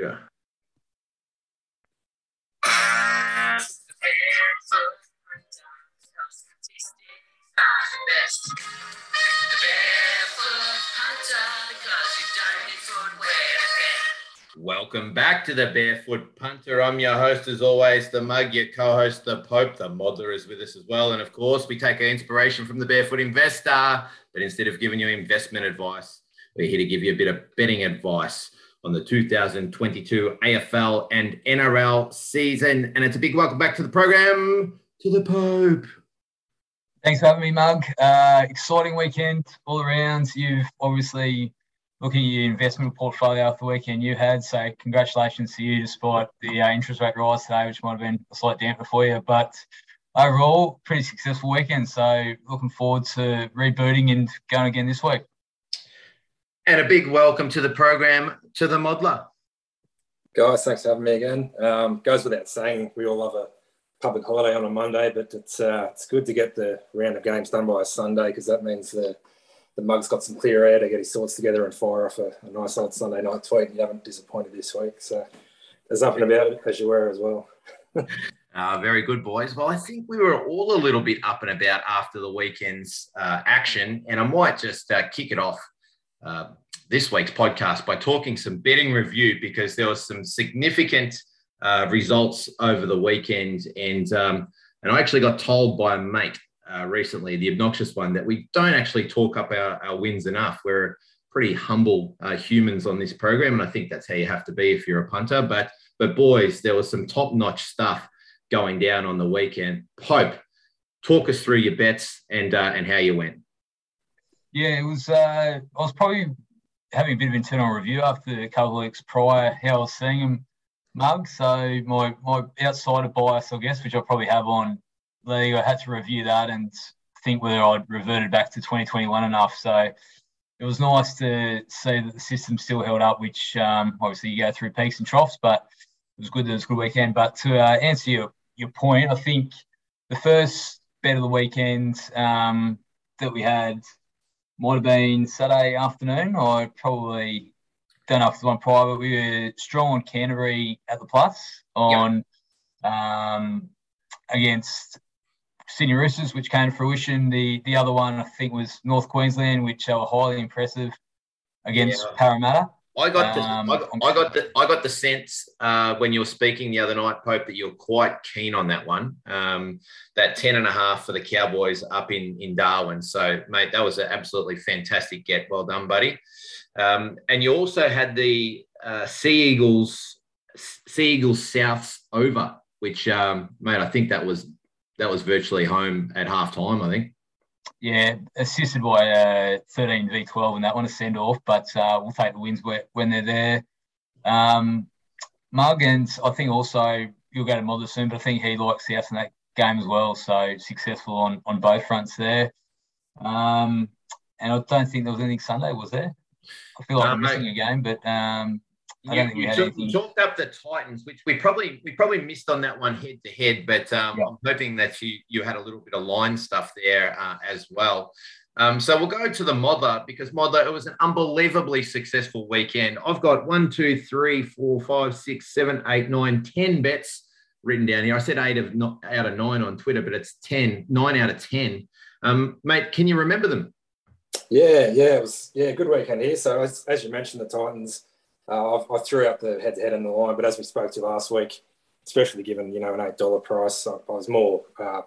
Yeah. Welcome back to the Barefoot Punter. I'm your host, as always, the mug, your co host, the Pope. The modeler is with us as well. And of course, we take our inspiration from the Barefoot Investor. But instead of giving you investment advice, we're here to give you a bit of betting advice on the 2022 AFL and NRL season. And it's a big welcome back to the program to the Pope. Thanks for having me, Mug. Uh, exciting weekend all around. You've obviously looking at your investment portfolio after the weekend you had. So congratulations to you, despite the uh, interest rate rise today, which might have been a slight damper for you. But overall, pretty successful weekend. So looking forward to rebooting and going again this week. And a big welcome to the program to the modeler. Guys, thanks for having me again. Um, goes without saying, we all love a public holiday on a Monday, but it's uh, it's good to get the round of games done by a Sunday because that means the the mug's got some clear air to get his thoughts together and fire off a, a nice old Sunday night tweet. You haven't disappointed this week, so there's nothing about it as you were as well. uh, very good, boys. Well, I think we were all a little bit up and about after the weekend's uh, action, and I might just uh, kick it off uh, this week's podcast by talking some betting review because there was some significant uh, results over the weekend, and um, and I actually got told by a mate uh, recently, the obnoxious one, that we don't actually talk up our, our wins enough. We're pretty humble uh, humans on this program, and I think that's how you have to be if you're a punter. But but boys, there was some top notch stuff going down on the weekend. Pope, talk us through your bets and uh, and how you went. Yeah, it was. Uh, I was probably having a bit of internal review after a couple of weeks prior how I was seeing them mug. So my my outsider bias, I guess, which I probably have on league, I had to review that and think whether I'd reverted back to 2021 enough. So it was nice to see that the system still held up, which um, obviously you go through peaks and troughs, but it was good that it was a good weekend. But to uh, answer your, your point, I think the first bet of the weekend um, that we had might have been Saturday afternoon. I probably don't know if it was one prior, but we were strong on Canterbury at the plus on yep. um, against Sydney Roosters, which came to fruition. The the other one I think was North Queensland, which were highly impressive against yeah. Parramatta. I got the um, I, got, I, got the I got the sense uh, when you were speaking the other night, Pope, that you're quite keen on that one. Um, that 10 and a half for the Cowboys up in in Darwin. So, mate, that was an absolutely fantastic get. Well done, buddy. Um, and you also had the uh, Sea Eagles Sea Eagles Souths over, which um, mate, I think that was that was virtually home at half time, I think. Yeah, assisted by uh, 13 v12 and that one, a send off, but uh, we'll take the wins when they're there. Um, Muggins, I think also you'll go to Mother soon, but I think he likes the in that game as well. So successful on, on both fronts there. Um, and I don't think there was anything Sunday, was there? I feel like um, I'm missing a game, but um, you, you, talk, you, talked up the Titans, which we probably we probably missed on that one head to head, but um, yeah. I'm hoping that you you had a little bit of line stuff there uh, as well. Um, so we'll go to the Modeller because Modeller it was an unbelievably successful weekend. I've got one, two, three, four, five, six, seven, eight, nine, ten bets written down here. I said eight of not out of nine on Twitter, but it's ten, nine out of ten. Um, mate, can you remember them? Yeah, yeah, it was yeah, good weekend here. So as, as you mentioned, the Titans uh, I, I, threw out the head-to-head in the line, but as we spoke to last week, especially given you know an eight dollar price, I, I was more uh,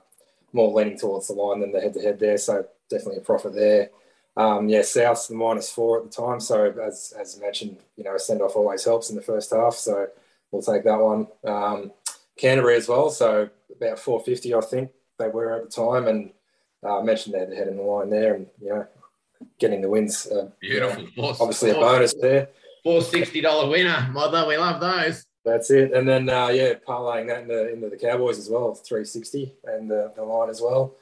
more leaning towards the line than the head-to-head there. So definitely a profit there. Um, yeah, South the minus four at the time. So as as mentioned, you know, a send off always helps in the first half. So we'll take that one. Um, Canterbury as well. So about four fifty, I think they were at the time, and uh, I mentioned they had the head in the line there, and you know, getting the wins. Uh, Beautiful. You know, obviously a bonus there. Four sixty dollar winner, mother. We love those. That's it. And then uh, yeah, parlaying that into, into the Cowboys as well, three sixty, and the, the line as well.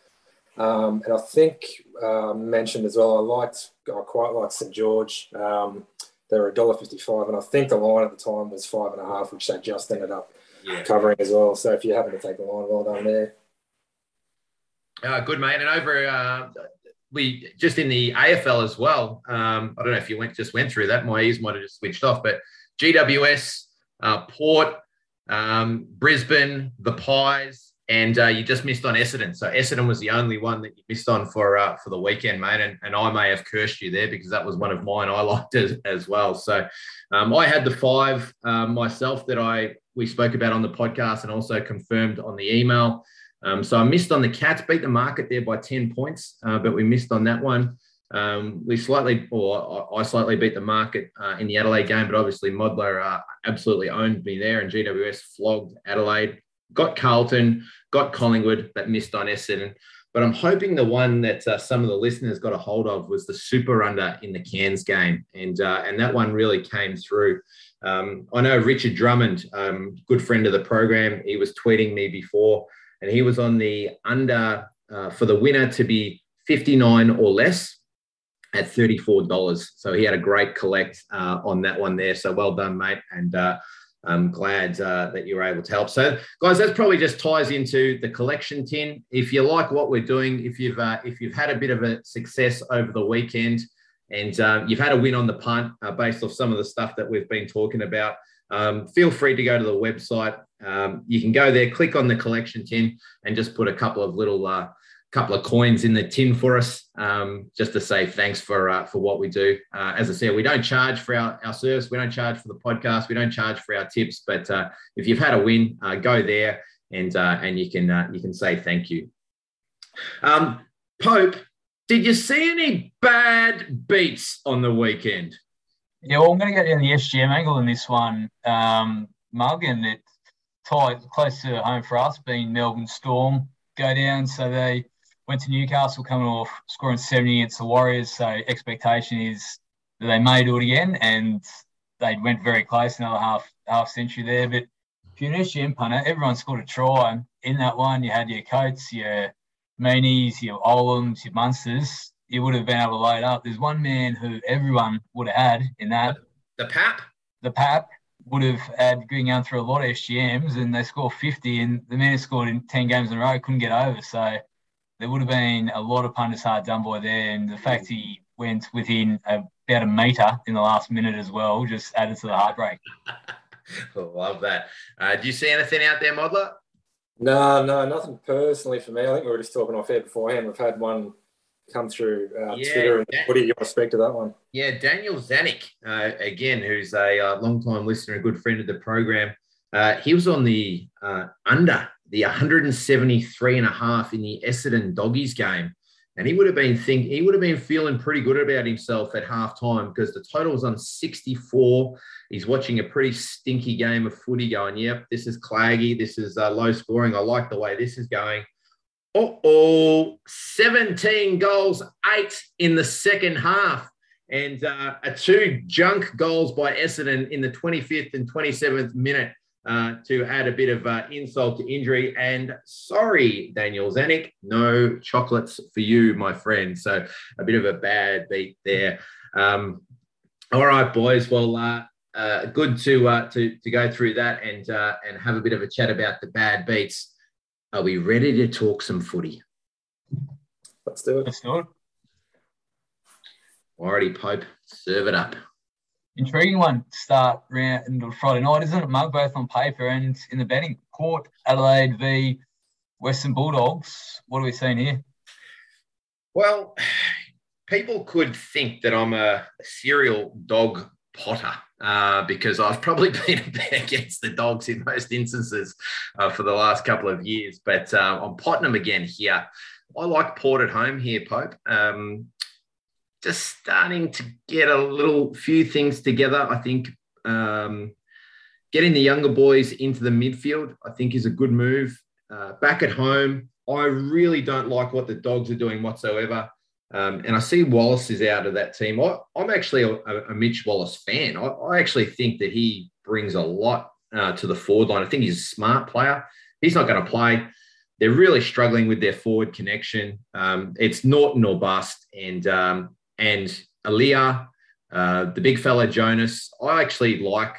Um, and I think uh, mentioned as well. I liked, I quite liked St George. Um, they were a dollar fifty-five, and I think the line at the time was five and a half, which they just ended up yeah. covering as well. So if you happen to take the line, well done there. Uh, good mate, and over uh, we just in the AFL as well. Um, I don't know if you went just went through that. My ears might have just switched off, but GWS uh, Port, um, Brisbane, the Pies, and uh, you just missed on Essendon. So Essendon was the only one that you missed on for uh, for the weekend, mate. And, and I may have cursed you there because that was one of mine I liked as, as well. So um, I had the five um, myself that I we spoke about on the podcast and also confirmed on the email. Um, so I missed on the Cats, beat the market there by 10 points, uh, but we missed on that one. Um, we slightly, or I slightly beat the market uh, in the Adelaide game, but obviously Modeller uh, absolutely owned me there, and GWS flogged Adelaide. Got Carlton, got Collingwood, but missed on Essendon. But I'm hoping the one that uh, some of the listeners got a hold of was the super under in the Cairns game, and uh, and that one really came through. Um, I know Richard Drummond, um, good friend of the program, he was tweeting me before, and he was on the under uh, for the winner to be 59 or less at $34. So he had a great collect uh, on that one there. So well done, mate. And uh, I'm glad uh, that you were able to help. So, guys, that probably just ties into the collection tin. If you like what we're doing, if you've uh, if you've had a bit of a success over the weekend, and uh, you've had a win on the punt based off some of the stuff that we've been talking about, um, feel free to go to the website. Um, you can go there, click on the collection tin, and just put a couple of little couple of coins in the tin for us, um, just to say thanks for uh, for what we do. Uh, as I said, we don't charge for our, our service, we don't charge for the podcast, we don't charge for our tips. But uh, if you've had a win, uh, go there and uh, and you can uh, you can say thank you. Um, Pope, did you see any bad beats on the weekend? Yeah, well, I'm going to get in the SGM angle in this one, um, Mug, and tight, close to home for us, being Melbourne Storm go down. So they went to Newcastle coming off scoring 70 against the Warriors. So expectation is that they may do it again, and they went very close, another half half century there. But if you're an SGM punter, everyone scored a try. In that one, you had your Coates, your Meanies, your Olams, your Munsters. You would have been able to load up. There's one man who everyone would have had in that. The Pap? The Pap would have had going on through a lot of SGMs and they score 50 and the man who scored in 10 games in a row couldn't get over. So there would have been a lot of punters hard done by there. And the fact he went within about a metre in the last minute as well just added to the heartbreak. Love that. Uh, do you see anything out there, Modeller? No, no, nothing personally for me. I think we were just talking off air beforehand. We've had one come through uh, yeah, Twitter. And what do you respect to that one? Yeah, Daniel Zanik, uh, again, who's a uh, long time listener, a good friend of the program. Uh, he was on the uh, under the 173 and a half in the Essendon Doggies game. And he would have been think he would have been feeling pretty good about himself at halftime because the total was on 64. He's watching a pretty stinky game of footy, going, "Yep, this is claggy. This is uh, low scoring. I like the way this is going." Oh, 17 goals, eight in the second half. And uh, a two junk goals by Essendon in the 25th and 27th minute uh, to add a bit of uh, insult to injury. And sorry, Daniel Zanik, no chocolates for you, my friend. So a bit of a bad beat there. Um, all right, boys. Well, uh, uh, good to uh, to to go through that and and have a bit of a chat about the bad beats. Are we ready to talk some footy? Let's do it. Let's do it. Alrighty, Pope, serve it up. Intriguing one to start round Friday night, isn't it, Mug? Both on paper and in the betting. Port Adelaide v Western Bulldogs. What are we seeing here? Well, people could think that I'm a serial dog potter uh, because I've probably been against the dogs in most instances uh, for the last couple of years. But uh, potting them again here. I like Port at home here, Pope. Um, just starting to get a little few things together. I think um, getting the younger boys into the midfield, I think, is a good move. Uh, back at home, I really don't like what the dogs are doing whatsoever. Um, and I see Wallace is out of that team. I, am actually a, a, Mitch Wallace fan. I, I, actually think that he brings a lot uh, to the forward line. I think he's a smart player. He's not going to play. They're really struggling with their forward connection. Um, it's Naughton or bust. And um, and Aliir, uh, the big fella Jonas. I actually like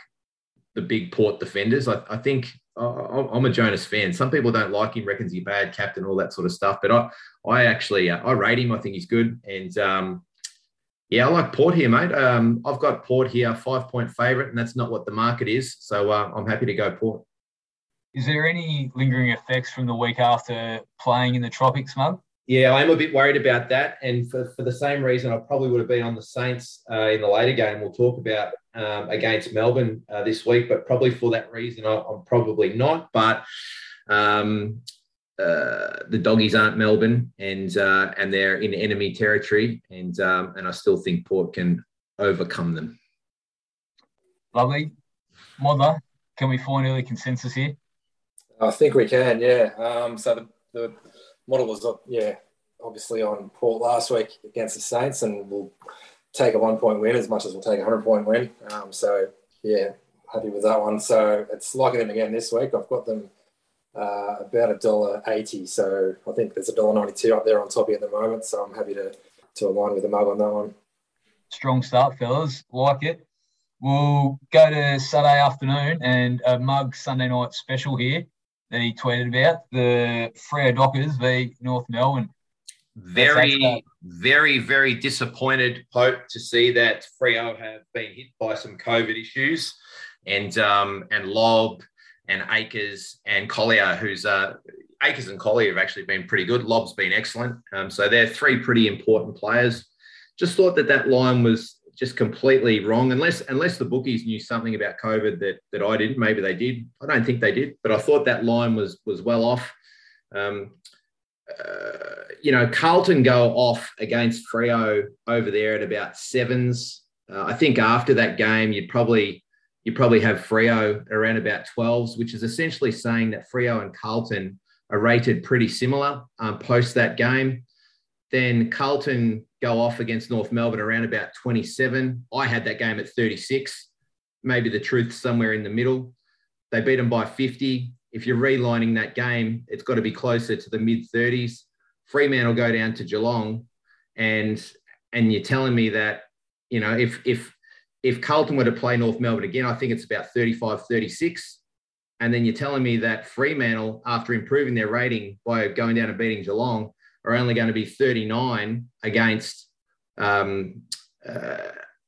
the big port defenders. I, I think I'm a Jonas fan. Some people don't like him, reckons he's bad captain, all that sort of stuff. But I, I actually, uh, I rate him. I think he's good, and um, Yeah, I like Port here, mate. Um, I've got Port here, five point favourite, and that's not what the market is. So uh, I'm happy to go Port. Is there any lingering effects from the week after playing in the tropics, Mug? Yeah, I'm a bit worried about that. And for, for the same reason, I probably would have been on the Saints uh, in the later game we'll talk about um, against Melbourne uh, this week. But probably for that reason, I, am probably not. But um, uh, the doggies aren't Melbourne and uh, and they're in enemy territory. And, um, and I still think Port can overcome them. Lovely. Modeller. can we find early consensus here? I think we can, yeah. Um, so the, the model was, up, yeah, obviously on Port last week against the Saints, and we'll take a one point win as much as we'll take a 100 point win. Um, so, yeah, happy with that one. So it's like them again this week. I've got them uh, about a dollar eighty. So I think there's a dollar ninety two up there on top at the moment. So I'm happy to to align with the mug on that one. Strong start, fellas. Like it. We'll go to Saturday afternoon and a mug Sunday night special here that he tweeted about the Freo Dockers v North Melbourne. Very, very, very disappointed, Pope, to see that Freo have been hit by some COVID issues, and um, and Lobb and Acres and Colyer, who's uh, Acres and Colyer have actually been pretty good. Lobb's been excellent, um, so they're three pretty important players. Just thought that that line was just completely wrong. Unless unless the bookies knew something about COVID that that I didn't, maybe they did. I don't think they did, but I thought that line was was well off. Um, uh, you know, Carlton go off against Freo over there at about sevens. Uh, I think after that game, you'd probably you probably have Freo around about 12s, which is essentially saying that Freo and Carlton are rated pretty similar um, post that game. Then Carlton go off against North Melbourne around about 27. I had that game at 36. Maybe the truth somewhere in the middle. They beat them by 50. If you're relining that game, it's got to be closer to the mid 30s. Fremantle go down to Geelong, and and you're telling me that you know if if if Carlton were to play North Melbourne again, I think it's about 35 36. And then you're telling me that Fremantle, after improving their rating by going down and beating Geelong, are only going to be 39 against um, uh,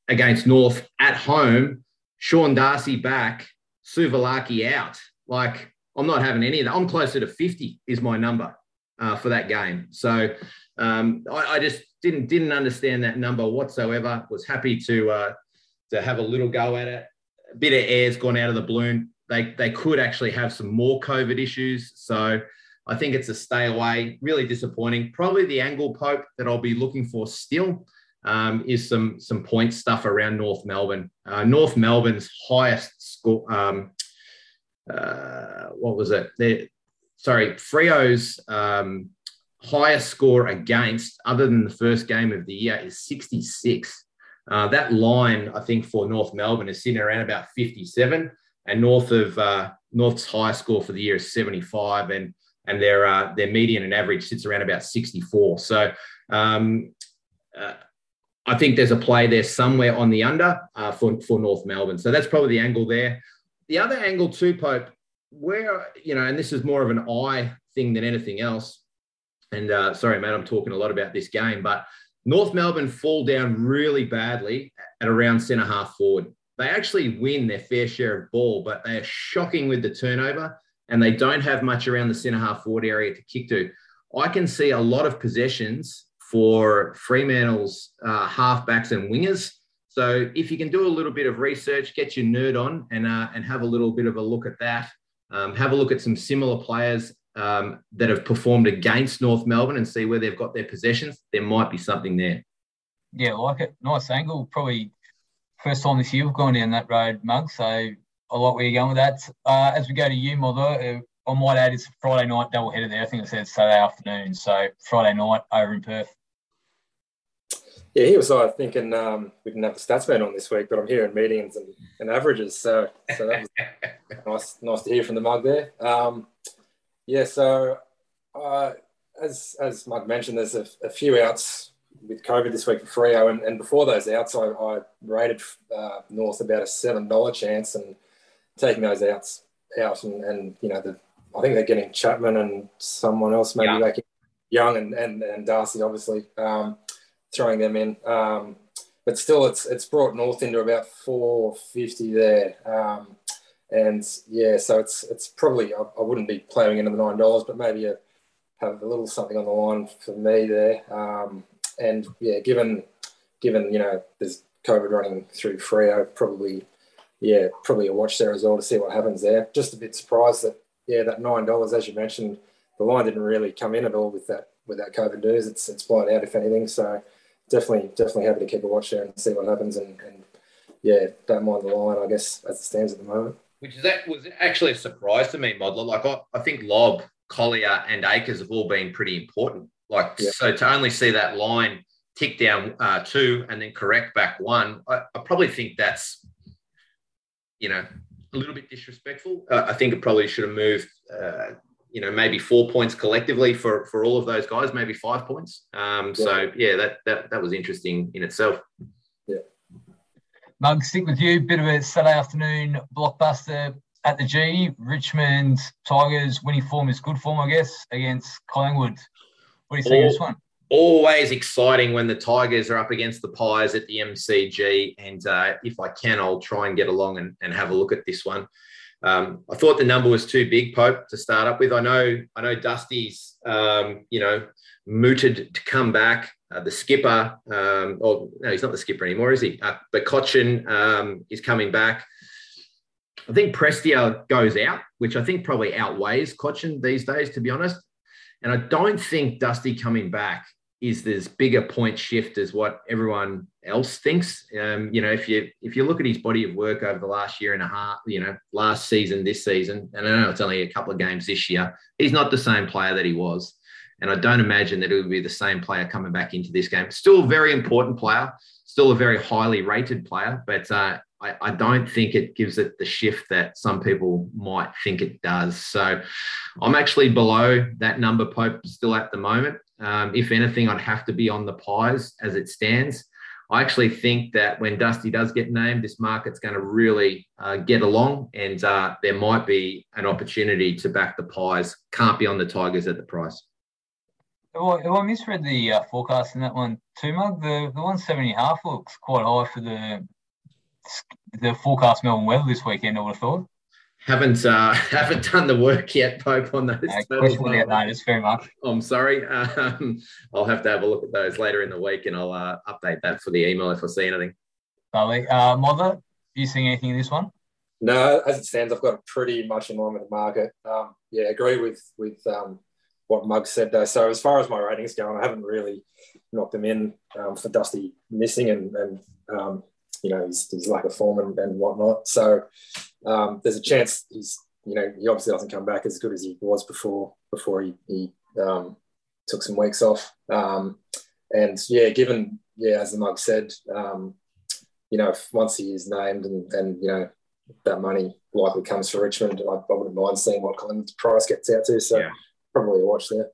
against North at home. Sean Darcy back, Suvalaki out. Like I'm not having any of that. I'm closer to 50 is my number uh, for that game. So um, I, I, just didn't didn't understand that number whatsoever. Was happy to uh, to have a little go at it. A bit of air's gone out of the balloon. They they could actually have some more COVID issues. So I think it's a stay away. Really disappointing. Probably the angle pope that I'll be looking for still um, is some some point stuff around North Melbourne. Uh, North Melbourne's highest score. Um, uh, what was it? They're, sorry, Freo's um, highest score against, other than the first game of the year, is 66. Uh, that line, I think, for North Melbourne is sitting around about 57, and north of uh, North's highest score for the year is 75, and and their uh, their median and average sits around about 64. So um, uh, I think there's a play there somewhere on the under uh, for for North Melbourne. So that's probably the angle there. The other angle too, Pope, where you know, and this is more of an eye thing than anything else. And uh, sorry, mate, I'm talking a lot about this game, but North Melbourne fall down really badly at around centre half forward. They actually win their fair share of ball, but they are shocking with the turnover and they don't have much around the centre half forward area to kick to. I can see a lot of possessions for Fremantle's uh, halfbacks and wingers. So if you can do a little bit of research, get your nerd on and, uh, and have a little bit of a look at that. Um, have a look at some similar players um, that have performed against North Melbourne and see where they've got their possessions. There might be something there. Yeah, like it. Nice angle. Probably first time this year we've gone down that road, Mug. So I like where you're going with that. Uh, as we go to you, Mother, uh, I might add it's Friday night double header there. I think it says Saturday afternoon. So Friday night over in Perth. Yeah, he was I thinking um, we didn't have the stats man on this week, but I'm hearing meetings and, and averages. So, so that was nice, nice to hear from the mug there. Um, yeah, so uh, as as Mug mentioned, there's a, a, few outs with COVID this week for Freo, and, and before those outs, I, I rated uh, North about a seven dollar chance, and taking those outs out, and, and you know, the, I think they're getting Chapman and someone else maybe yeah. Young and, and, and Darcy, obviously, um, throwing them in. Um, but still, it's it's brought North into about four fifty there. Um, and yeah, so it's it's probably I, I wouldn't be playing into the nine dollars, but maybe a, have a little something on the line for me there. Um, and yeah, given given you know there's COVID running through Freo, probably yeah probably a watch there as well to see what happens there. Just a bit surprised that yeah that nine dollars as you mentioned, the line didn't really come in at all with that with that COVID news. It's it's blown out if anything. So definitely definitely happy to keep a watch there and see what happens and, and yeah don't mind the line I guess as it stands at the moment which is that was actually a surprise to me, Modeller. Like I, I think Lobb, Colyer, and Acres have all been pretty important. Like yeah. so to only see that line tick down uh, two and then correct back one, I, I, probably think that's you know a little bit disrespectful. Uh, I think it probably should have moved. Uh, you know, maybe four points collectively for for all of those guys, maybe five points. Um, yeah. So yeah, that that that was interesting in itself. Yeah. Mug, stick with you. Bit of a Saturday afternoon blockbuster at the G. Richmond Tigers winning form is good form, I guess, against Collingwood. What do you think of this one? Always exciting when the Tigers are up against the Pies at the MCG. And uh, if I can, I'll try and get along and, and have a look at this one. Um, I thought the number was too big, Pope, to start up with. I know, I know, Dusty's, um, you know, mooted to come back. Uh, the skipper, um, or no, he's not the skipper anymore, is he? Uh, but Cotchin um, is coming back. I think Prestia goes out, which I think probably outweighs Cotchin these days, to be honest. And I don't think Dusty coming back is this bigger point shift as what everyone else thinks. Um, you know, if you if you look at his body of work over the last year and a half, you know, last season, this season, and I know it's only a couple of games this year, he's not the same player that he was. And I don't imagine that it would be the same player coming back into this game. Still a very important player, still a very highly rated player, but uh, I, I, don't think it gives it the shift that some people might think it does. So I'm actually below that number, Pope, still at the moment. Um, if anything, I'd have to be on the pies as it stands. I actually think that when Dusty does get named, this market's going to really uh, get along, and uh, there might be an opportunity to back the pies. Can't be on the Tigers at the price. Well, I misread the uh, forecast in that one too, Mug. The the one seventy half looks quite high for the the forecast Melbourne weather this weekend. I would have thought. Haven't uh, haven't done the work yet, Pope, on those. No, question about those very much. I'm sorry. Um, I'll have to have a look at those later in the week, and I'll uh, update that for the email if I see anything. Lovely, uh, Modeller. You seeing anything in this one? No, as it stands, I've got pretty much in line with the market. Um, yeah, agree with with um, what Mug said though. So as far as my ratings go, I haven't really knocked them in um, for Dusty missing and, and um, you know his, his, lack of form and, and whatnot. So um, there's a chance he's you know he obviously doesn't come back as good as he was before before he, he um, took some weeks off. Um, and yeah, given yeah as the Mug said, um, you know once he is named and, and you know that money likely comes for Richmond, I, I wouldn't mind seeing what Collins price gets out to. So. Yeah probably a watch there.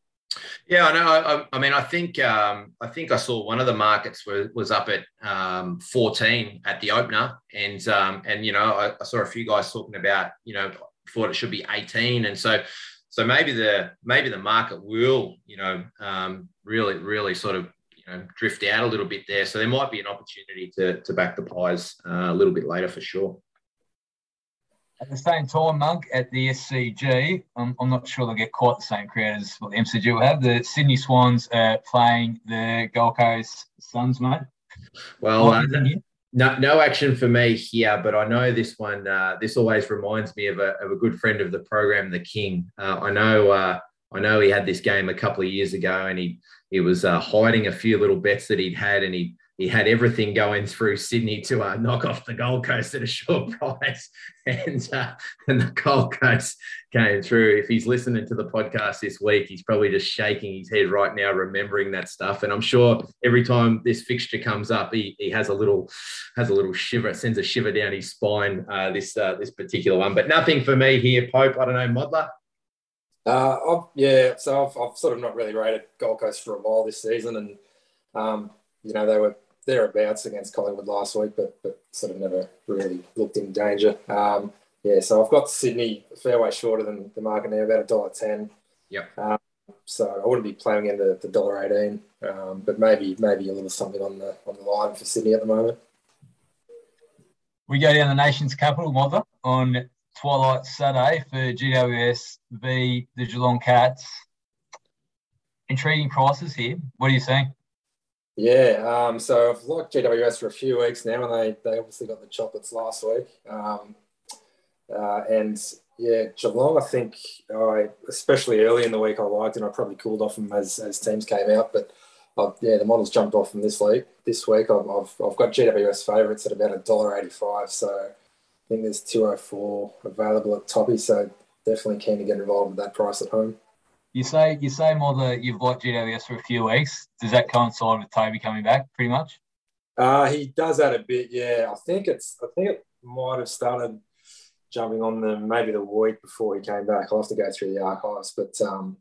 Yeah, I know. I, I, mean, I think um, I think I saw one of the markets was, was up at um, 14 at the opener, and um, and you know I, I, saw a few guys talking about you know thought it should be 18, and so so maybe the maybe the market will you know um, really really sort of you know drift out a little bit there. So there might be an opportunity to to back the pies uh, a little bit later for sure. At the same time, Monk, at the SCG, I'm, I'm not sure they'll get quite the same crowd as what the MCG will have. The Sydney Swans are playing the Gold Coast Suns, mate. Well, uh, no, no action for me here, but I know this one. Uh, this always reminds me of a, of a good friend of the program, the King. Uh, I know. Uh, I know he had this game a couple of years ago, and he he was uh, hiding a few little bets that he'd had, and he he had everything going through Sydney to uh, knock off the Gold Coast at a short price, and uh, and the Gold Coast came through. If he's listening to the podcast this week, he's probably just shaking his head right now, remembering that stuff. And I'm sure every time this fixture comes up, he, he has a little has a little shiver, sends a shiver down his spine. Uh, this uh, this particular one, but nothing for me here, Pope. I don't know, Modeller. Uh, I've, yeah, so I've, I've sort of not really rated Gold Coast for a while this season, and um, you know they were thereabouts against Collingwood last week, but but sort of never really looked in danger. Um, yeah, so I've got Sydney a fair way shorter than the market now, about a dollar ten. Yep. Um, so I wouldn't be playing into the dollar eighteen, um, but maybe maybe a little something on the on the line for Sydney at the moment. We go down the nation's capital, Modeller, on Twilight Saturday for GWS v the Geelong Cats. Intriguing prices here. What are you saying? Yeah, um, so I've liked GWS for a few weeks now, and they, they obviously got the chocolates last week. Um, uh, and yeah, Geelong, I think, I especially early in the week, I liked, and I probably cooled off them as, as teams came out. But uh, yeah, the models jumped off from this week. This week, I've, I've, I've got GWS favourites at about a dollar eighty-five. So I think there's two oh four available at Toppy. So definitely keen to get involved with that price at home. You say you say more that you've watched GWS for a few weeks. Does that coincide with Toby coming back pretty much? Uh, he does that a bit, yeah. I think it's I think it might have started jumping on them maybe the week before he came back. I'll have to go through the archives, but um,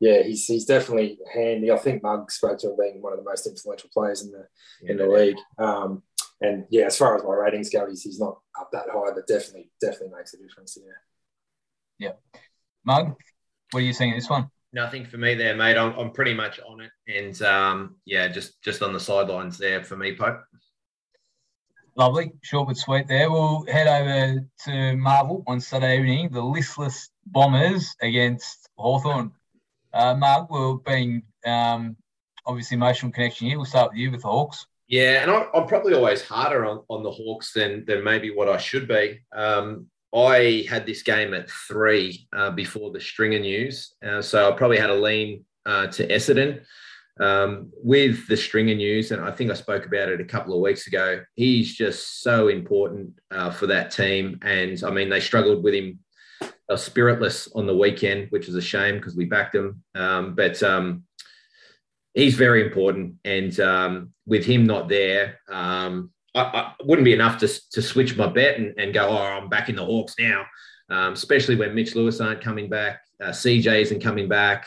yeah, he's, he's definitely handy. I think Mug spoke to him being one of the most influential players in the yeah, in the league. Um, and yeah, as far as my ratings go, he's, he's not up that high, but definitely definitely makes a difference. Yeah. Yeah. Mug, what are you saying this one? Nothing for me there, mate. I'm, I'm pretty much on it, and um, yeah, just just on the sidelines there for me, Pope. Lovely, short but sweet. There, we'll head over to Marvel on Saturday evening. The listless Bombers against Hawthorn. Uh, Mark, we're being um, obviously emotional connection here. We'll start with you with the Hawks. Yeah, and I, am probably always harder on, on the Hawks than than maybe what I should be. Um, I had this game at three uh, before the Stringer news, uh, so I probably had a lean uh, to Essendon. Um, with the Stringer news, and I think I spoke about it a couple of weeks ago, he's just so important uh, for that team. And I mean, they struggled with him uh, spiritless on the weekend, which is a shame because we backed him. Um, but um, he's very important. And um, with him not there, um, I, I, wouldn't be enough to, to switch my bet and, and go, oh, I'm back in the Hawks now, um, especially when Mitch Lewis aren't coming back, uh, CJ isn't coming back.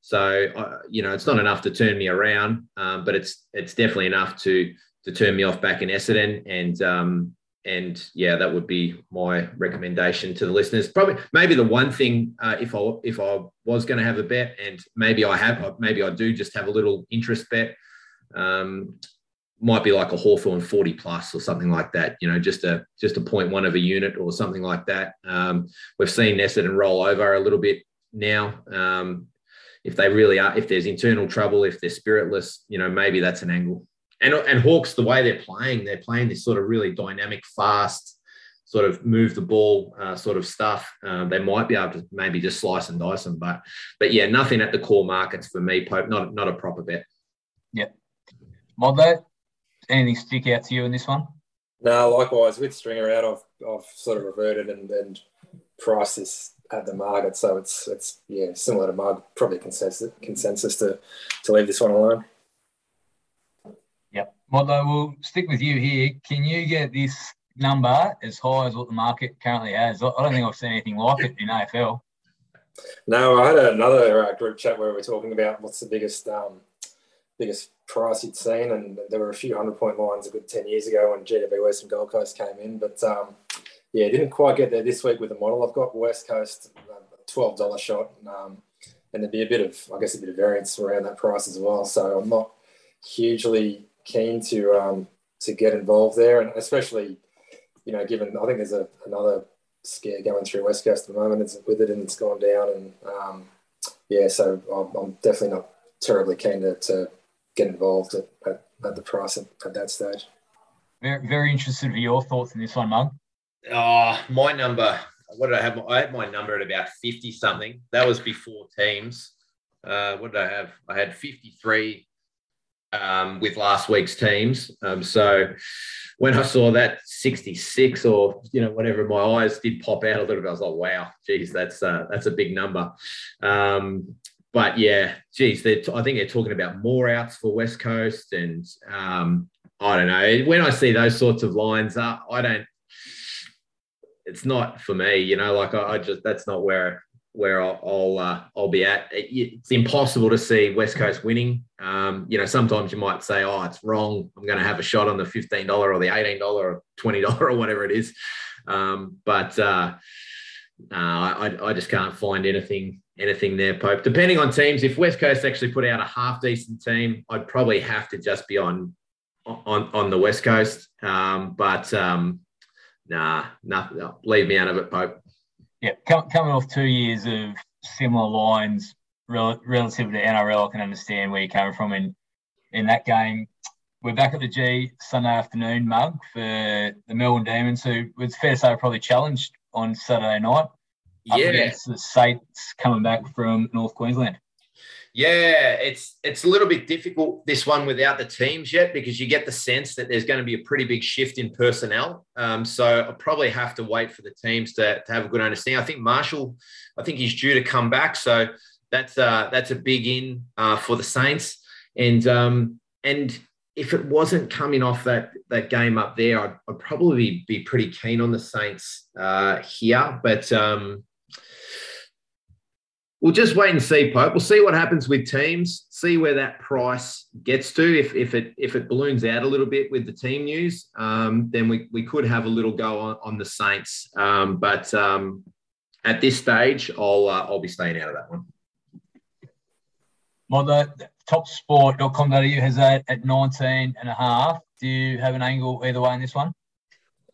So uh, you know, it's not enough to turn me around, um, but it's it's definitely enough to to turn me off back in Essendon. And um, and yeah, that would be my recommendation to the listeners. Probably maybe the one thing uh, if I if I was going to have a bet, and maybe I have, maybe I do just have a little interest bet. Um, might be like a Hawthorn 40 plus or something like that, you know, just a just a point one of a unit or something like that. Um, we've seen Essendon roll over a little bit now. Um, if they really are, if there's internal trouble, if they're spiritless, you know, maybe that's an angle. And and Hawks, the way they're playing, they're playing this sort of really dynamic, fast, sort of move the ball uh, sort of stuff. Um, they might be able to maybe just slice and dice them, but but yeah, nothing at the core markets for me, Pope. Not not a proper bet. Yeah, Modeller, anything stick out to you in this one? No, likewise with Stringer out, I've I've sort of reverted and and priced this at the market, so it's it's yeah similar to Mug, probably consensus consensus to to leave this one alone. Yep, Modeller, we'll stick with you here. Can you get this number as high as what the market currently has? I don't think I've seen anything like it in AFL. No, I had another uh, group chat where we were talking about what's the biggest um, biggest price you'd seen, and there were a few hundred point lines a good ten years ago when GWS and Gold Coast came in, but um, yeah, didn't quite get there this week with the model. I've got West Coast twelve dollar shot, um, and there'd be a bit of, I guess, a bit of variance around that price as well. So I'm not hugely keen to um, to get involved there, and especially, you know, given I think there's a, another scare going through West Coast at the moment. It's with it and it's gone down, and um, yeah, so I'm, I'm, definitely not terribly keen to, to get involved at, at, at the price at, at, that stage. Very, very interested for your thoughts in this one, Mug. Oh, my number. What did I have? I had my number at about fifty something. That was before teams. Uh, what did I have? I had fifty three um, with last week's teams. Um, so when I saw that 66 or you know whatever, my eyes did pop out a little bit. I was like, wow, geez, that's uh, that's a big number. Um, but yeah, geez, t- I think they're talking about more outs for West Coast, and um, I don't know. When I see those sorts of lines, uh, I don't it's not for me. You know, like I, I just that's not where where I'll I'll, uh, I'll be at. It, it's impossible to see West Coast winning. Um, you know, sometimes you might say, "Oh, it's wrong. I'm going to have a shot on the fifteen dollar or the eighteen dollar or twenty dollar or whatever it is." Um, but uh, uh, I, I just can't find anything anything there, Pope. Depending on teams, if West Coast actually put out a half decent team, I'd probably have to just be on on on the West Coast. Um, but um, nah, nah, leave me out of it, Pope. Yeah, coming off two years of similar lines rel- relative to NRL, I can understand where you're coming from in in that game. We're back at the G Sunday afternoon mug for the Melbourne Demons, who it's fair to say probably challenged on Saturday night. Yeah, against the Saints coming back from North Queensland. Yeah, it's it's a little bit difficult this one without the teams yet because you get the sense that there's going to be a pretty big shift in personnel. Um, so I'll probably have to wait for the teams to, to have a good understanding. I think Marshall, I think he's due to come back, so that's uh, that's a big in uh, for the Saints. And um, and if it wasn't coming off that that game up there, I'd, I'd probably be pretty keen on the Saints uh, here. But um, we'll just wait and see, Pope. We'll see what happens with teams. See where that price gets to. If if it if it balloons out a little bit with the team news, um, then we we could have a little go on, on the Saints. Um, but um, at this stage, I'll uh, I'll be staying out of that one. Well, the topsport.com.au has that at 19 and a half. Do you have an angle either way in this one?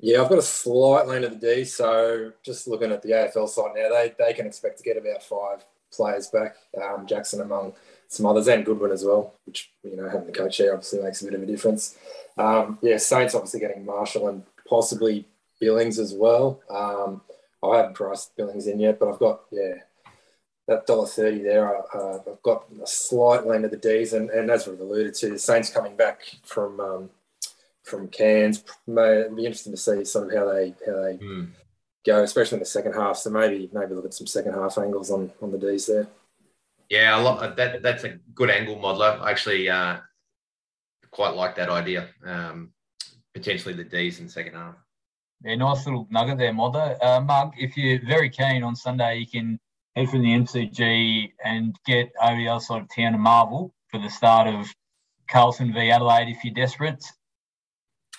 Yeah, I've got a slight lean to the D. So just looking at the AFL site now, they, they can expect to get about five players back. Um, Jackson among some others and Goodwin as well, which, you know, having the coach here obviously makes a bit of a difference. Um, yeah, Saints obviously getting Marshall and possibly Billings as well. Um, I haven't priced Billings in yet, but I've got, yeah, that dollar thirty there. Uh, I've got a slight lean to the D's, and, and as we've alluded to, the Saints coming back from um, from Cairns. May be interesting to see sort of how they how they mm. go, especially in the second half. So maybe maybe look at some second half angles on on the D's there. Yeah, a lot, that that's a good angle, modeler. I actually uh, quite like that idea. Um, potentially the D's in second half. Yeah, nice little nugget there, Modeller. Uh, Mug, if you're very keen on Sunday, you can head from the MCG and get over the other side of town to Marvel for the start of Carlton v Adelaide if you're desperate.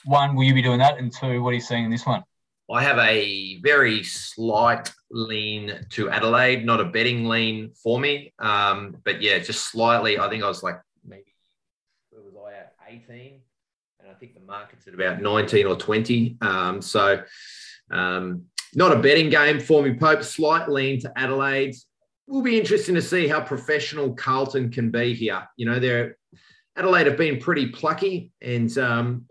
One, will you be doing that? And two, what are you seeing in this one? I have a very slight lean to Adelaide, not a betting lean for me. Um, but yeah, just slightly. I think I was like maybe, where was I at? 18. And I think the market's at about 19 or 20. Um, so um, not a betting game for me, Pope. Slight lean to Adelaide. Will be interesting to see how professional Carlton can be here. You know, they're Adelaide have been pretty plucky, and um,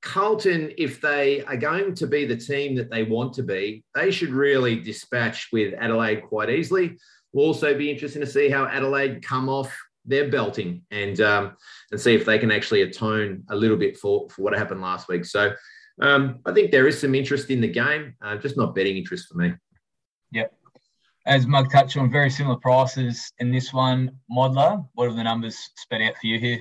Carlton, if they are going to be the team that they want to be, they should really dispatch with Adelaide quite easily. Will also be interesting to see how Adelaide come off their belting and um, and see if they can actually atone a little bit for, for what happened last week. So um, I think there is some interest in the game, uh, just not betting interest for me. Yep. As Mug touched on, very similar prices in this one. Modeller, what are the numbers sped out for you here?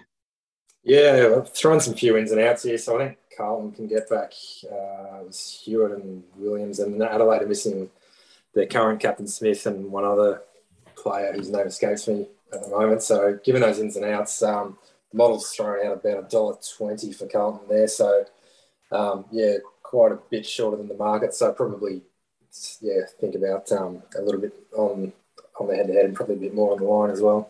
Yeah, I've thrown some few ins and outs here, so I think Carlton can get back uh, Stewart and Williams, and Adelaide are missing their current captain Smith and one other player whose name escapes me at the moment. So, given those ins and outs, um, the model's throwing out about a dollar twenty for Carlton there. So, um, yeah, quite a bit shorter than the market. So probably, yeah, think about um, a little bit on on the head to head and probably a bit more on the line as well.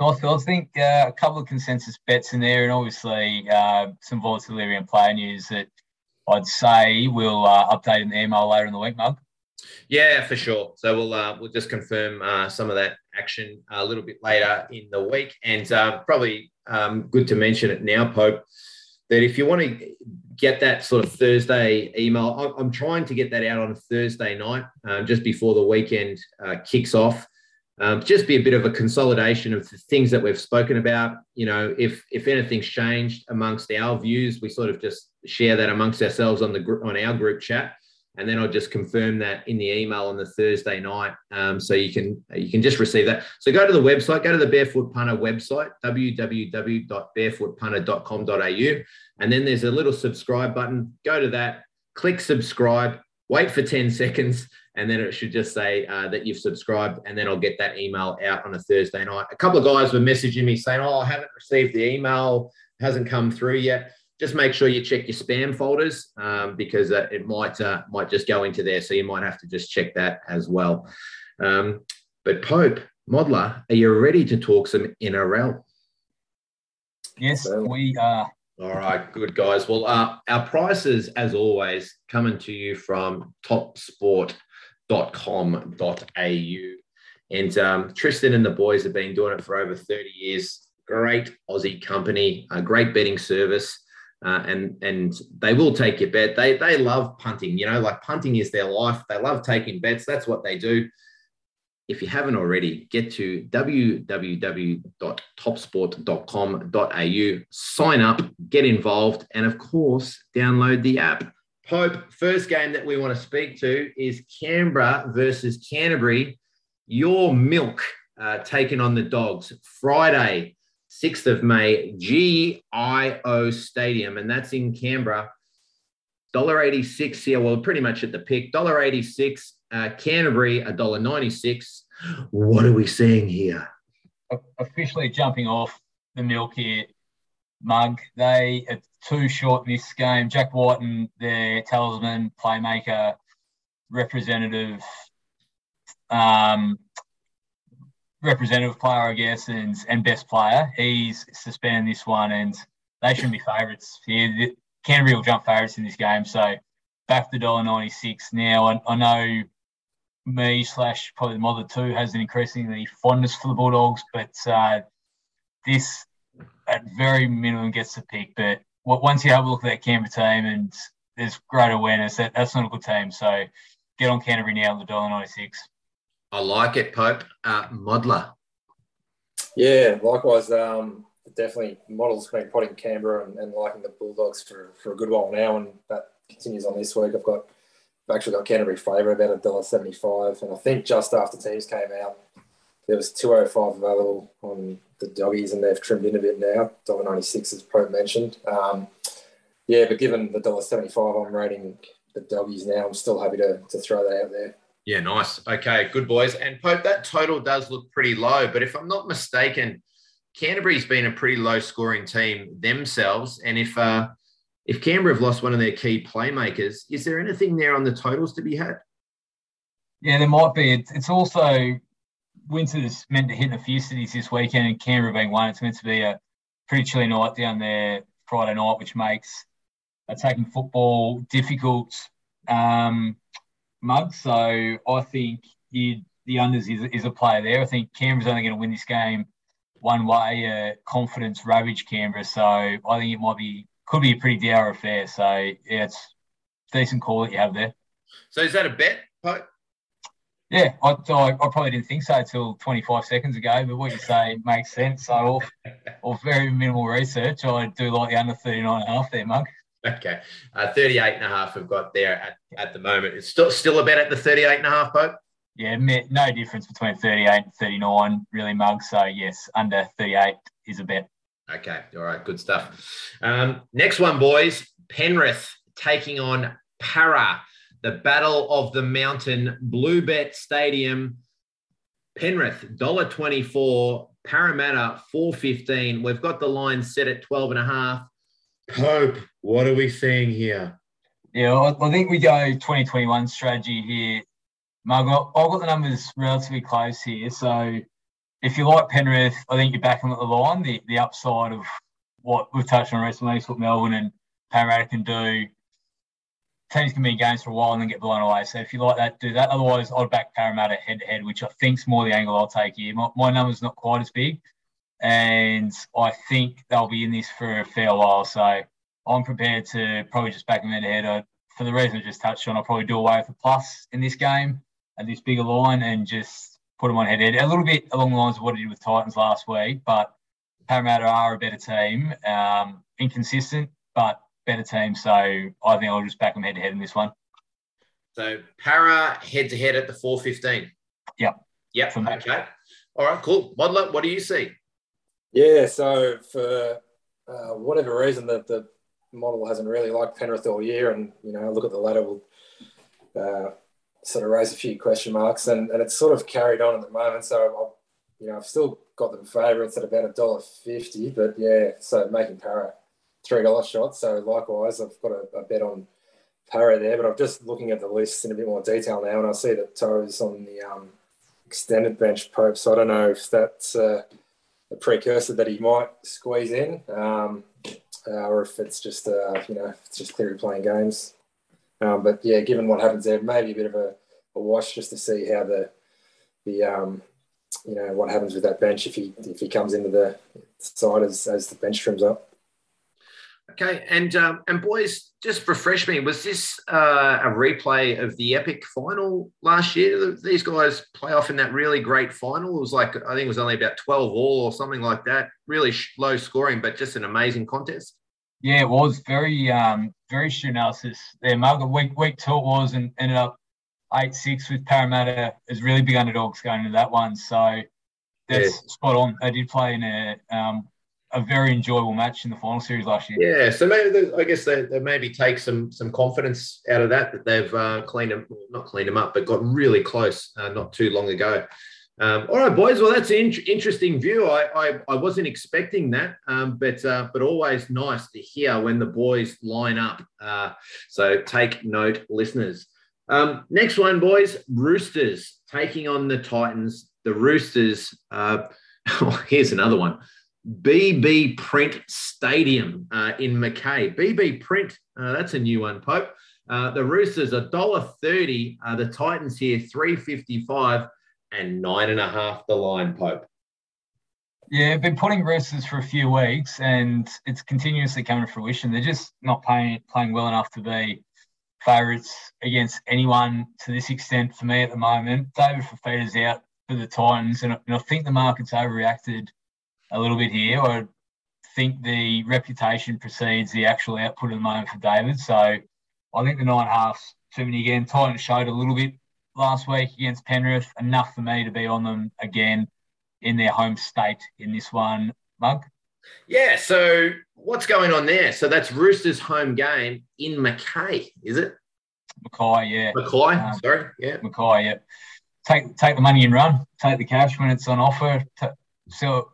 Nice, I think uh, a couple of consensus bets in there, and obviously uh, some volatility and player news that I'd say we'll uh, update in the email later in the week, Mug. Yeah, for sure. So we'll uh, we'll just confirm uh, some of that action a little bit later in the week, and uh, probably um, good to mention it now, Pope that if you want to get that sort of Thursday email, I'm trying to get that out on Thursday night, um, just before the weekend uh, kicks off. Um, just be a bit of a consolidation of the things that we've spoken about. You know, if if anything's changed amongst our views, we sort of just share that amongst ourselves on the on our group chat and then I'll just confirm that in the email on the Thursday night, um, so you can you can just receive that. So go to the website, go to the Barefoot Punter website, www.barefootpunter.com.au, and then there's a little subscribe button. Go to that, click subscribe, wait for ten seconds, and then it should just say uh, that you've subscribed, and then I'll get that email out on a Thursday night. A couple of guys were messaging me saying, "Oh, I haven't received the email, hasn't come through yet." Just make sure you check your spam folders um, because uh, it might uh, might just go into there. So you might have to just check that as well. Um, but Pope, Modeller, are you ready to talk some NRL? Yes, we are. All right, good guys. Well, uh, our prices, as always, coming to you from topsport.com.au. And um, Tristan and the boys have been doing it for over 30 years. Great Aussie company, a great betting service. Uh, and and they will take your bet. They they love punting. You know, like punting is their life. They love taking bets. That's what they do if you haven't already, get to www.topsport.com.au, sign up, get involved, and of course, download the app. Pope, first game that we want to speak to is Canberra versus Canterbury. Your milk uh, taking on the dogs Friday, 6th of May, GIO Stadium, and that's in Canberra. $1.86 here. Well, pretty much at the pick. $1.86 uh, Canterbury, $1.96. What are we seeing here? Officially jumping off the milk here, mug. They are too short in this game. Jack Wighton, their talisman, playmaker, representative, um, representative player, I guess, and, and best player. He's suspended this one, and they shouldn't be favourites here. Canterbury will jump favourites in this game, so back to dollar ninety six. Now I, I know me slash probably the mother too has an increasingly fondness for the Bulldogs, but uh, this at very minimum gets the pick. But once you have a look at that Canberra team and there's great awareness that that's not a good team. So get on Canterbury now at the dollar ninety six. I like it, Pope. Uh, Modeller. Yeah, likewise. Um, definitely, models been potting Canberra and, and liking the Bulldogs for, for a good while now, and that continues on this week. I've got I've actually got Canterbury favour about a dollar seventy five, and I think just after teams came out, there was two oh five available on the doggies, and they've trimmed in a bit now. Dollar ninety six, as Pope mentioned. Um, yeah, but given the dollar seventy five, I'm rating the doggies now. I'm still happy to, to throw that out there. Yeah, nice. Okay, good boys. And Pope, that total does look pretty low, but if I'm not mistaken, Canterbury's been a pretty low scoring team themselves, and if uh, if Canberra have lost one of their key playmakers, is there anything there on the totals to be had? Yeah, there might be. It's, also winter's meant to hit in a few cities this weekend, and Canberra being one. It's meant to be a pretty chilly night down there Friday night, which makes attacking football difficult. Um, mug. So I think he, the unders is, is a player there. I think Canberra's only going to win this game one way. Uh, confidence ravaged Canberra, so I think it might be could be a pretty dour affair. So yeah, it's decent call that you have there. So is that a bet, Pope? Yeah, I, I, I, probably didn't think so until 25 seconds ago, but what you say makes sense. So, off, off very minimal research, I do like the under 39 and a half there, Mug. Okay. Uh, 38 and a half we've got there at, at the moment. It's still still a bet at the 38 and a half, Pope? Yeah, no difference between 38 and 39, really, Mug. So, yes, under 38 is a bet. Okay. All right. Good stuff. Um, next one, boys. Penrith taking on Parra, the Battle of the Mountain, Bluebet Stadium. Penrith, $1.24. Parramatta, 4.15. We've got the line set at 12 and a half. Pope, what are we seeing here? Yeah, I, think we go 2021 strategy here. Margot, I've got the numbers relatively close here. So if you like Penrith, I think you're backing at the line. The the upside of what we've touched on recently what Melbourne and Parramatta can do. Teams can be in games for a while and then get blown away. So if you like that, do that. Otherwise, I'd back Parramatta head to head, which I think's more the angle I'll take here. My, my number's not quite as big, and I think they'll be in this for a fair while. So I'm prepared to probably just back them head to head. For the reason I just touched on, I'll probably do away with the plus in this game at this bigger line and just put them on head to head. A little bit along the lines of what I did with Titans last week, but Parramatta are a better team. Um, inconsistent, but better team. So I think I'll just back them head to head in this one. So Parra head to head at the 415. Yep. Yep. Okay. All right, cool. Modeller, what do you see? Yeah, so for uh, whatever reason, the, the model hasn't really liked Penrith all year. And, you know, look at the ladder, will uh, sort of raise a few question marks. And, and it's sort of carried on at the moment. So, I've, you know, I've still got them favourites at about a dollar fifty. But, yeah, so making Parra three dollar shot. So likewise, I've got a, a, bet on Parra there, but I'm just looking at the list in a bit more detail now, and I see that Toe's on the um, extended bench Pope. So I don't know if that's uh, a precursor that he might squeeze in, um, uh, or if it's just uh, you know it's just clearly playing games. Um, but yeah, given what happens there, maybe a bit of a, a wash just to see how the the um, you know what happens with that bench if he if he comes into the side as, as the bench trims up. Okay, and um, and boys, just refresh me. Was this uh, a replay of the epic final last year? These guys play off in that really great final. It was like I think it was only about twelve all or something like that. Really low scoring, but just an amazing contest. Yeah, it was very um, very analysis there, Margaret. Week week two it was and ended up eight six with Parramatta as really big underdogs going into that one. So that's yeah. spot on. They did play in a um, a very enjoyable match in the final series last year. Yeah, so maybe I guess they, they maybe take some some confidence out of that that they've uh, cleaned them, not cleaned them up, but got really close uh, not too long ago. Um, all right, boys. Well, that's an in- interesting view. I, I, I wasn't expecting that, um, but uh, but always nice to hear when the boys line up. Uh, so take note, listeners. Um, next one, boys. Roosters taking on the Titans. The Roosters. Uh, oh, here's another one. BB Print Stadium uh, in Mackay. BB Print, uh, that's a new one, Pope. Uh, the Roosters $1.30. Uh, the Titans here 355 and nine and a half the line, Pope. Yeah, I've been putting Roosters for a few weeks and it's continuously coming to fruition. They're just not playing playing well enough to be favourites against anyone to this extent for me at the moment. David Fifita's out for the Titans, and I think the market's overreacted a little bit here. I think the reputation precedes the actual output at the moment for David. So I think the nine halves too many again. Titans showed a little bit last week against Penrith, enough for me to be on them again in their home state in this one. Mug? Yeah, so what's going on there? So that's Roosters' home game in Mackay, is it? Mackay, yeah. Mackay, um, sorry, yeah. Mackay, yeah. Take take the money and run. Take the cash when it's on offer. So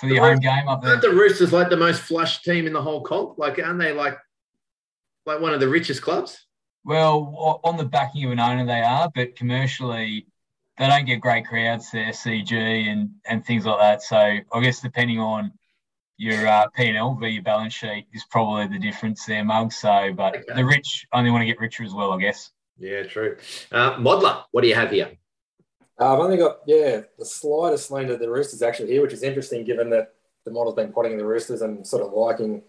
for the, the home game up there. Aren't the Roosters like the most flush team in the whole comp? Like, aren't they like like one of the richest clubs? Well, on the backing of an owner, they are, but commercially, they don't get great crowds to SCG and and things like that. So I guess depending on your uh, P&L via your balance sheet is probably the difference there, Mug. So, but okay. the rich only want to get richer as well, I guess. Yeah, true. Uh, Modeller, what do you have here? I've only got, yeah, the slightest lean to the Roosters actually here, which is interesting given that the model's been potting the Roosters and sort of liking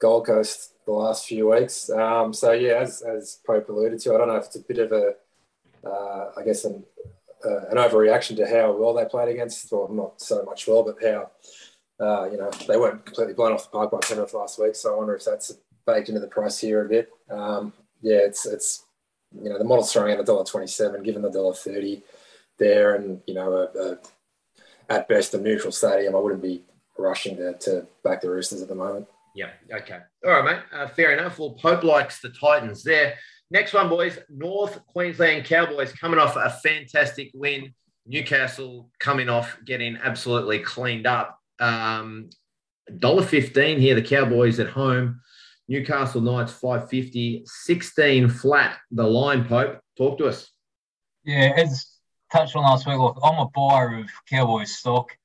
Gold Coast the last few weeks. Um, so, yeah, as, as Pope alluded to, I don't know if it's a bit of a, uh, I guess, an, uh, an overreaction to how well they played against, or not so much well, but how, uh, you know, they weren't completely blown off the park by Penrith last week. So I wonder if that's baked into the price here a bit. Um, yeah, it's, it's, you know, the model's throwing out a dollar twenty-seven, given the dollar thirty there, and you know, a, a, at best a neutral stadium. I wouldn't be rushing to, to back the Roosters at the moment. Yeah. Okay. All right, mate. Uh, fair enough. Well, Pope likes the Titans there. Next one, boys. North Queensland Cowboys coming off a fantastic win. Newcastle coming off getting absolutely cleaned up. Um, $1.15 here, the Cowboys at home. Newcastle Knights 550, 16 flat. The line, Pope. Talk to us. Yeah, as touched on last week, look, I'm a buyer of Cowboys stock.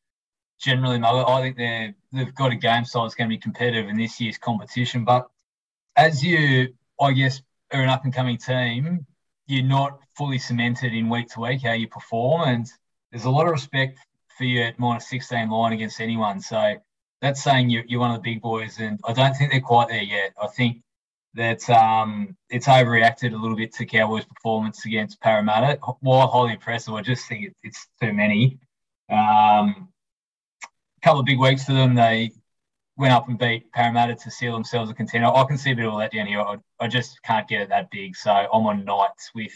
Generally, I think they're they've got a game style that's going to be competitive in this year's competition. But as you, I guess, are an up and coming team, you're not fully cemented in week to week how you perform, and there's a lot of respect for you at minus 16 line against anyone. So that's saying you're, you're one of the big boys, and I don't think they're quite there yet. I think that um, it's overreacted a little bit to Cowboys' performance against Parramatta. While highly impressive, I just think it, it's too many. Um, a couple of big weeks for them. They went up and beat Parramatta to seal themselves a contender. I can see a bit of all that down here. I, I just can't get it that big. So I'm on Knights with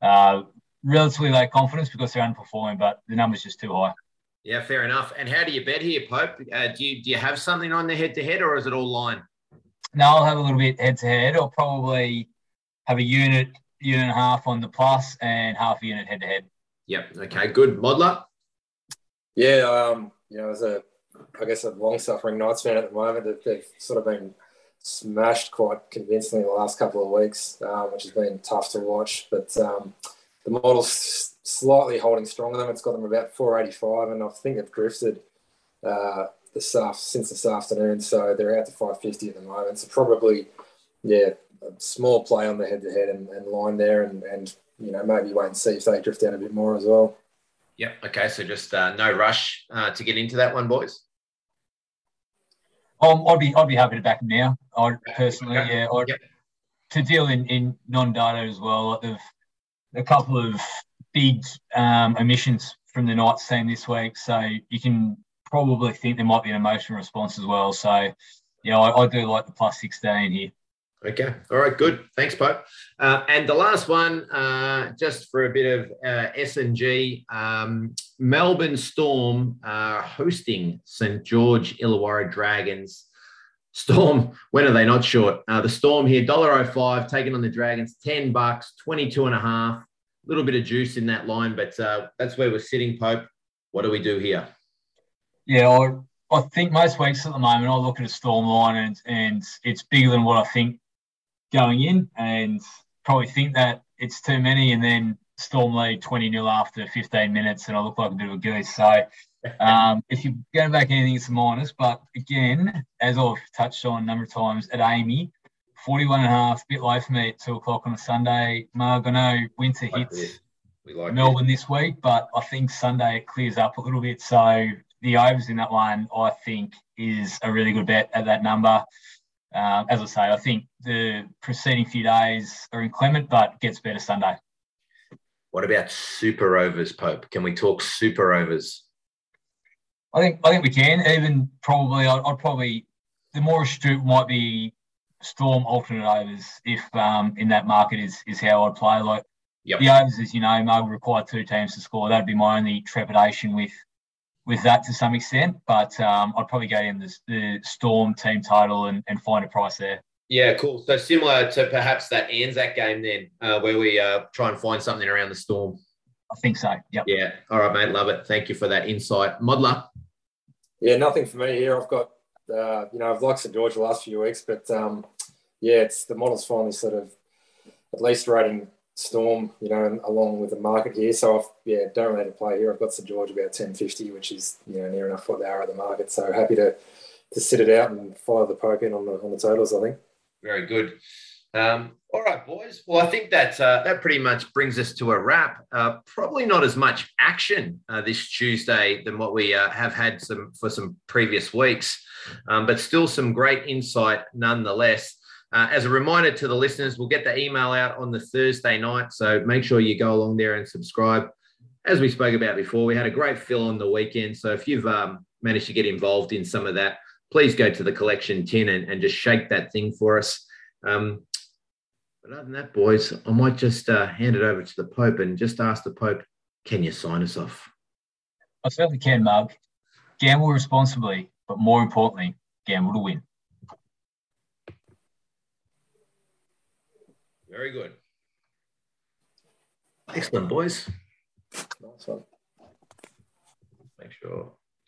uh, relatively low confidence because they're underperforming, but the number's just too high. Yeah, fair enough. And how do you bet here, Pope? Uh, do you do you have something on the head to head, or is it all line? No, I'll have a little bit head to head. I'll probably have a unit, unit and a half on the plus and half a unit head to head. Yep. Okay. Good. Modeller. Yeah. Um, you know, as a, I guess a long suffering Knights fan at the moment, they've, they've sort of been smashed quite convincingly the last couple of weeks, um, which has been tough to watch. But um, the model's slightly holding strong on them. It's got them about 485, and I think they've drifted uh, this since this afternoon. So they're out to 550 at the moment. So probably, yeah, a small play on the head-to-head and, and line there, and, and you know maybe wait and see if they drift down a bit more as well. Yep. Okay. So just uh, no rush uh, to get into that one, boys. Um, I'd be I'd be happy to back them now. I personally, yeah. I'd, yep. To deal in, in non-data as well. Like a couple of big um, emissions from the Knights team this week, so you can probably think there might be an emotional response as well. So, yeah, I, I do like the plus sixteen here. Okay. All right. Good. Thanks, Pope. Uh, and the last one, uh, just for a bit of uh, S and G, um, Melbourne Storm uh, hosting St George Illawarra Dragons. Storm, when are they not short? Uh, the Storm here, $1.05, taking on the Dragons, 10 bucks, 22 and a half. A little bit of juice in that line, but uh, that's where we're sitting, Pope. What do we do here? Yeah, I, I think most weeks at the moment, I look at a Storm line and, and it's bigger than what I think going in and probably think that it's too many and then Storm lead 20 nil after 15 minutes and I look like a bit of a goose. So um, if you're going back anything, it's a minus. But again, as I've touched on a number of times at AAMI, 41 and a half, a bit low for me at 2 o'clock on a Sunday. Marg, I know winter hits like Melbourne it. this week, but I think Sunday it clears up a little bit. So the overs in that one, I think, is a really good bet at that number. Um, as I say, I think the preceding few days are inclement, but gets better Sunday. What about super overs, Pope? Can we talk super overs? I think I think we can. Even probably, I'd, I'd probably the more astute might be Storm alternate overs if um, in that market is is how I'd play. Like yep. the overs, as you know, may require two teams to score. That'd be my only trepidation with with that to some extent. But um, I'd probably go in the, the Storm team title and, and find a price there. Yeah, cool. So similar to perhaps that Anzac game then, uh, where we uh, try and find something around the Storm. I think so. Yep. Yeah. All right, mate. Love it. Thank you for that insight, Modeller. Yeah, nothing for me here. I've got, uh, you know, I've liked St George the last few weeks, but um, yeah, it's the model's finally sort of at least rating Storm, you know, along with the market here. So I've yeah, don't really to play here. I've got St George about ten fifty, which is you know near enough for the hour of the market. So happy to to sit it out and follow the Pope in on the on the totals. I think. Very good. Um, all right, boys. Well, I think that uh, that pretty much brings us to a wrap. Uh, probably not as much action uh, this Tuesday than what we uh, have had some for some previous weeks, um, but still some great insight nonetheless. Uh, as a reminder to the listeners, we'll get the email out on the Thursday night, so make sure you go along there and subscribe. As we spoke about before, we had a great fill on the weekend, so if you've um, managed to get involved in some of that, please go to the collection tin and, and just shake that thing for us. Um, but other than that, boys, I might just uh, hand it over to the Pope and just ask the Pope, can you sign us off? I certainly can, Mark. Gamble responsibly, but more importantly, gamble to win. Very good. Excellent, boys. Awesome. Make sure.